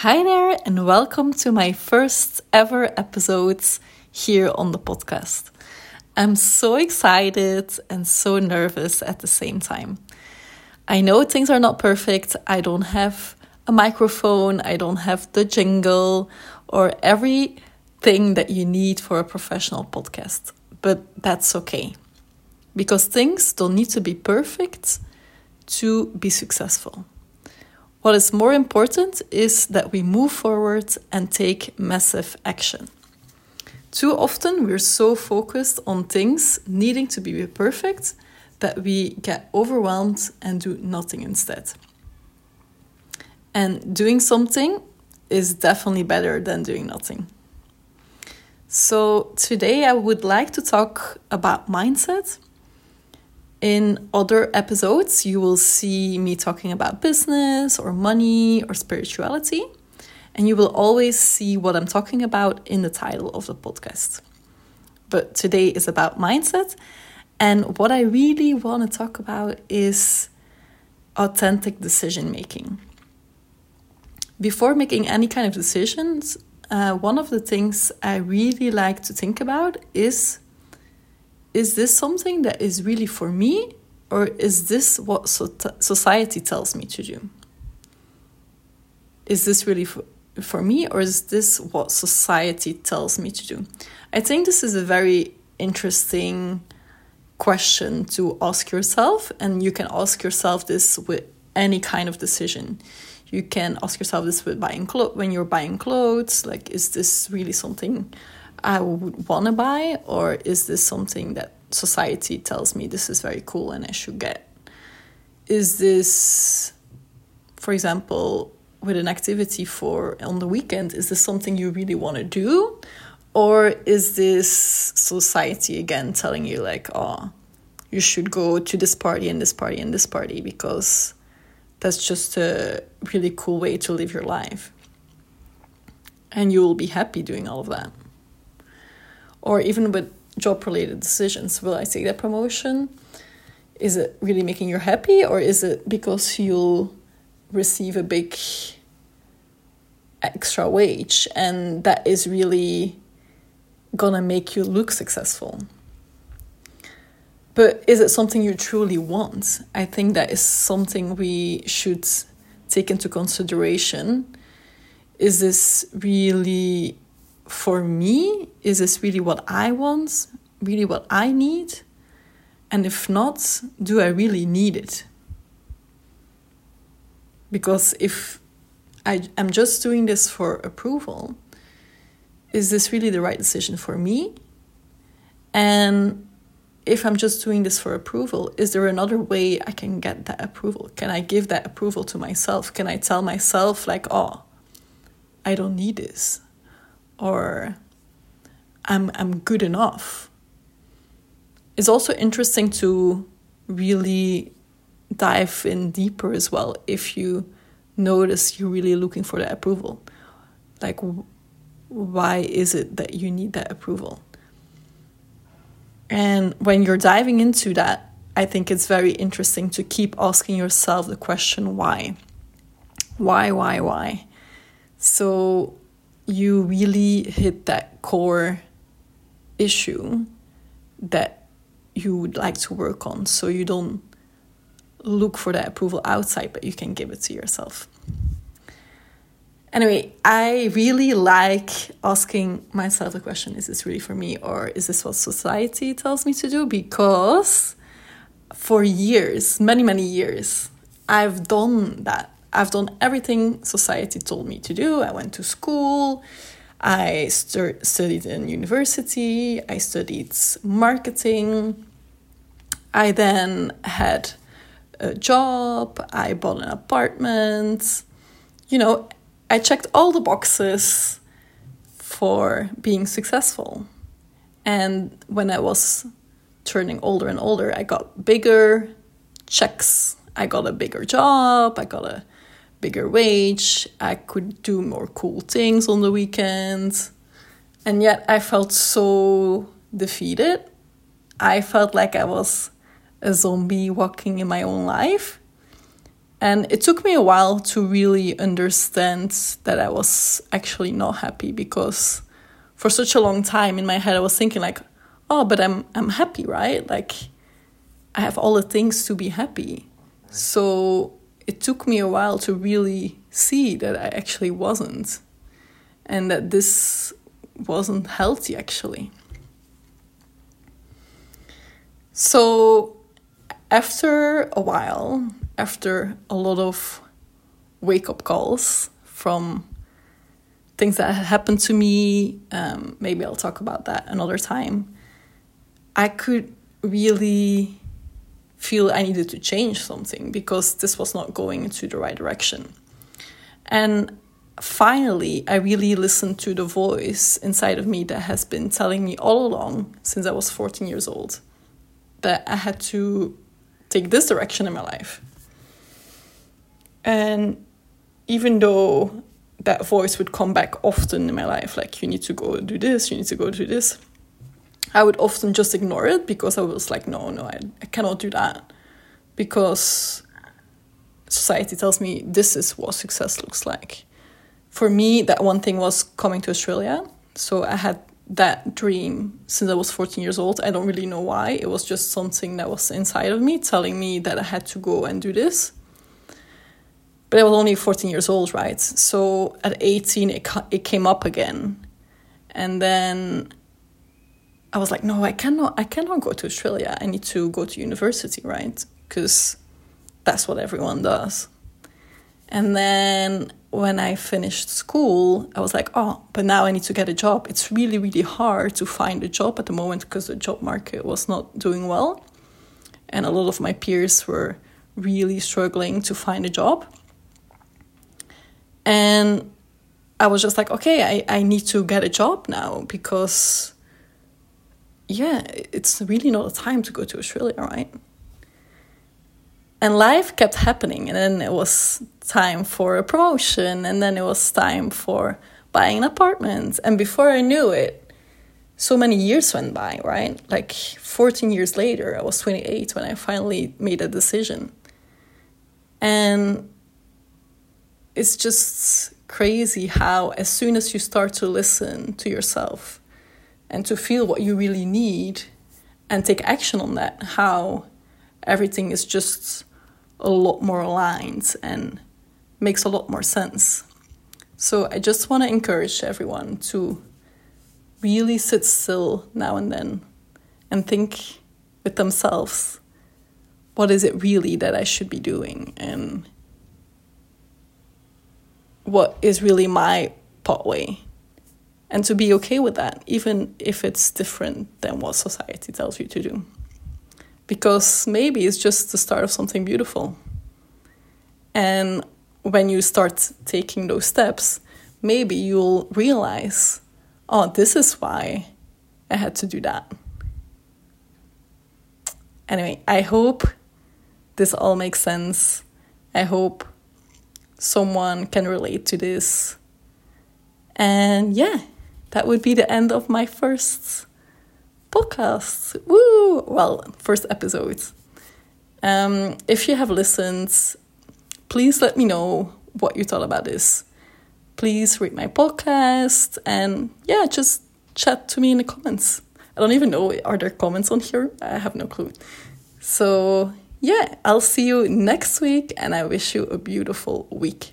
Hi there, and welcome to my first ever episodes here on the podcast. I'm so excited and so nervous at the same time. I know things are not perfect. I don't have a microphone, I don't have the jingle or everything that you need for a professional podcast, but that's okay because things don't need to be perfect to be successful. What is more important is that we move forward and take massive action. Too often, we're so focused on things needing to be perfect that we get overwhelmed and do nothing instead. And doing something is definitely better than doing nothing. So, today I would like to talk about mindset in other episodes, you will see me talking about business or money or spirituality, and you will always see what I'm talking about in the title of the podcast. But today is about mindset, and what I really want to talk about is authentic decision making. Before making any kind of decisions, uh, one of the things I really like to think about is is this something that is really for me or is this what society tells me to do? Is this really for, for me or is this what society tells me to do? I think this is a very interesting question to ask yourself and you can ask yourself this with any kind of decision. You can ask yourself this with buying clothes when you're buying clothes like is this really something I would want to buy, or is this something that society tells me this is very cool and I should get? Is this, for example, with an activity for on the weekend, is this something you really want to do? Or is this society again telling you, like, oh, you should go to this party and this party and this party because that's just a really cool way to live your life? And you will be happy doing all of that or even with job related decisions will i take that promotion? Is it really making you happy or is it because you'll receive a big extra wage and that is really gonna make you look successful? But is it something you truly want? I think that is something we should take into consideration. Is this really for me, is this really what I want? Really what I need? And if not, do I really need it? Because if I, am just doing this for approval, is this really the right decision for me? And if I'm just doing this for approval, is there another way I can get that approval? Can I give that approval to myself? Can I tell myself, like, oh, I don't need this? Or I'm, I'm good enough. It's also interesting to really dive in deeper as well if you notice you're really looking for that approval. Like, why is it that you need that approval? And when you're diving into that, I think it's very interesting to keep asking yourself the question why? Why, why, why? So, you really hit that core issue that you would like to work on. So you don't look for that approval outside but you can give it to yourself. Anyway i really like asking myself the question is this really for me or is this what society tells me to do? Because for years many many years i've done that I've done everything society told me to do. I went to school, I stu- studied in university, I studied marketing. I then had a job, I bought an apartment. You know, I checked all the boxes for being successful. And when I was turning older and older, I got bigger checks. I got a bigger job, I got a bigger wage, I could do more cool things on the weekends. And yet I felt so defeated. I felt like I was a zombie walking in my own life. And it took me a while to really understand that I was actually not happy because for such a long time in my head I was thinking like, oh, but I'm I'm happy, right? Like I have all the things to be happy. So it took me a while to really see that I actually wasn't and that this wasn't healthy actually. So after a while, after a lot of wake up calls from things that had happened to me, um, maybe I'll talk about that another time. I could really feel I needed to change something because this was not going into the right direction. And finally, I really listened to the voice inside of me that has been telling me all along since I was 14 years old that I had to take this direction in my life. And even though that voice would come back often in my life, like, you need to go do this, you need to go do this, I would often just ignore it because I was like, no, no, I, I cannot do that. Because society tells me this is what success looks like. For me, that one thing was coming to Australia. So I had that dream since I was 14 years old. I don't really know why. It was just something that was inside of me telling me that I had to go and do this. But I was only 14 years old, right? So at 18, it, it came up again. And then I was like, no, I cannot, I cannot go to Australia. I need to go to university, right? Because that's what everyone does. And then when I finished school, I was like, oh, but now I need to get a job. It's really, really hard to find a job at the moment because the job market was not doing well. And a lot of my peers were really struggling to find a job. And I was just like, okay, I, I need to get a job now because, yeah, it's really not a time to go to Australia, right? and life kept happening and then it was time for a promotion and then it was time for buying an apartment. And before i knew it so many years went by right? Like 14 years later i was 28 when i finally made a decision. And it's just crazy how as soon as you start to listen to yourself and to feel what you really need and take action on that how everything is just a lot more aligned and makes a lot more sense. So I just want to encourage everyone to really sit still now and then and think with themselves what is it really that I should be doing and what is really my pathway and to be okay with that even if it's different than what society tells you to do because maybe it's just the start of something beautiful. And when you start taking those steps, maybe you'll realize, oh, this is why I had to do that. Anyway, I hope this all makes sense. I hope someone can relate to this. And yeah, that would be the end of my first podcast. Woo! Well, first episodes. Um, if you have listened, please let me know what you thought about this. Please read my podcast and yeah, just chat to me in the comments. I don't even know, are there comments on here? I have no clue. So, yeah, I'll see you next week and I wish you a beautiful week.